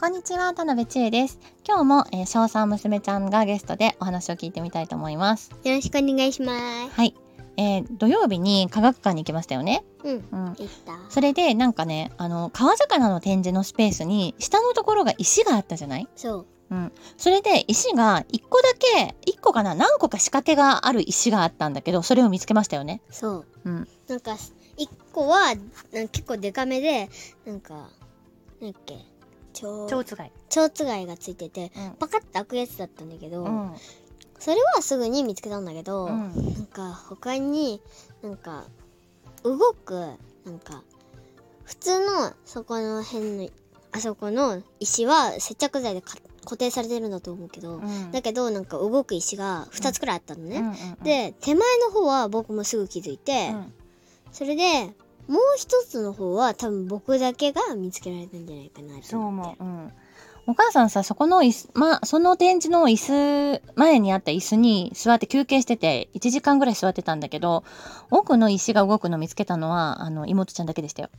こんにちは、田辺千恵です。今日も、えー、小3娘ちゃんがゲストでお話を聞いてみたいと思います。よろしくお願いします。はい。えー土曜日に科学館に行きましたよね。うん。うん。行った。それで、なんかね、あの、川魚の展示のスペースに、下のところが石があったじゃない？そう。うん。それで、石が1個だけ、1個かな何個か仕掛けがある石があったんだけど、それを見つけましたよね。そう。うん。なんか、一個は、なんか結構デカめで、なんか、なんだっけ、蝶、つがい。蝶つがいがついてて、うん。パカッと開くやつだったんだけど、うん。それはすぐに見つけたんだけど、うん。なんか他に、なんか、動く、なんか、普通のそこの辺の、あそこの石は接着剤でか固定されてるんだと思うけど、うん。だけどなんか動く石が2つくらいあったのね。うんうんうん、で手前の方は僕もすぐ気づいて、うんそれでもう一つの方は多分僕だけが見つけられたんじゃないかなとそう思って思う。うん。お母さんさ、そこの椅子、ま、その展示の椅子、前にあった椅子に座って休憩してて、1時間ぐらい座ってたんだけど、奥の石が動くの見つけたのは、あの、妹ちゃんだけでしたよ。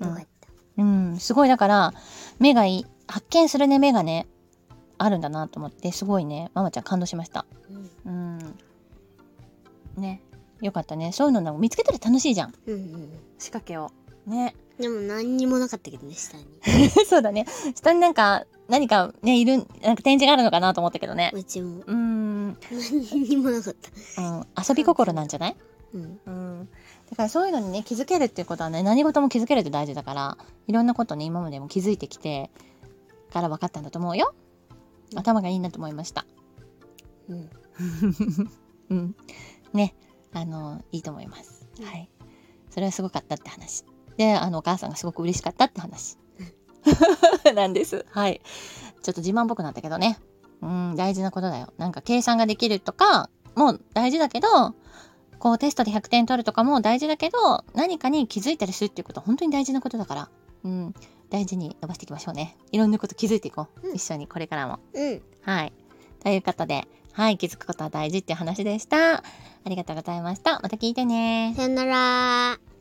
うんよかった、うん、すごい、だから、目がいい、発見するね、目がね、あるんだなと思って、すごいね、ママちゃん感動しました。うんうん。ね。よかったね。そういうの見つけたら楽しいじゃん。うんうん仕掛けを。ね。でも何にもなかったけどね下に そうだね。下になんか、何かね、いる、なんか展示があるのかなと思ったけどね。うちもうーん、何にもなかったうん、遊び心なんじゃない？うんうん。だからそういうのにね、気づけるっていうことはね、何事も気づけるって大事だから、いろんなことね、今までも気づいてきて、から分かったんだと思うよ。頭がいいなと思いました。うん うん。ね、あの、いいと思います。うんはい。それはすごかったって話。で、あの、お母さんがすごく嬉しかったって話。なんです。はい。ちょっと自慢っぽくなったけどね。うん、大事なことだよ。なんか計算ができるとかも大事だけど、こうテストで100点取るとかも大事だけど、何かに気づいたりするっていうことは本当に大事なことだから、うん、大事に伸ばしていきましょうね。いろんなこと気づいていこう。うん一緒にこれからも。うんはい。ということで、はい、気づくことは大事っていう話でした。ありがとうございました。また聞いてね。さよなら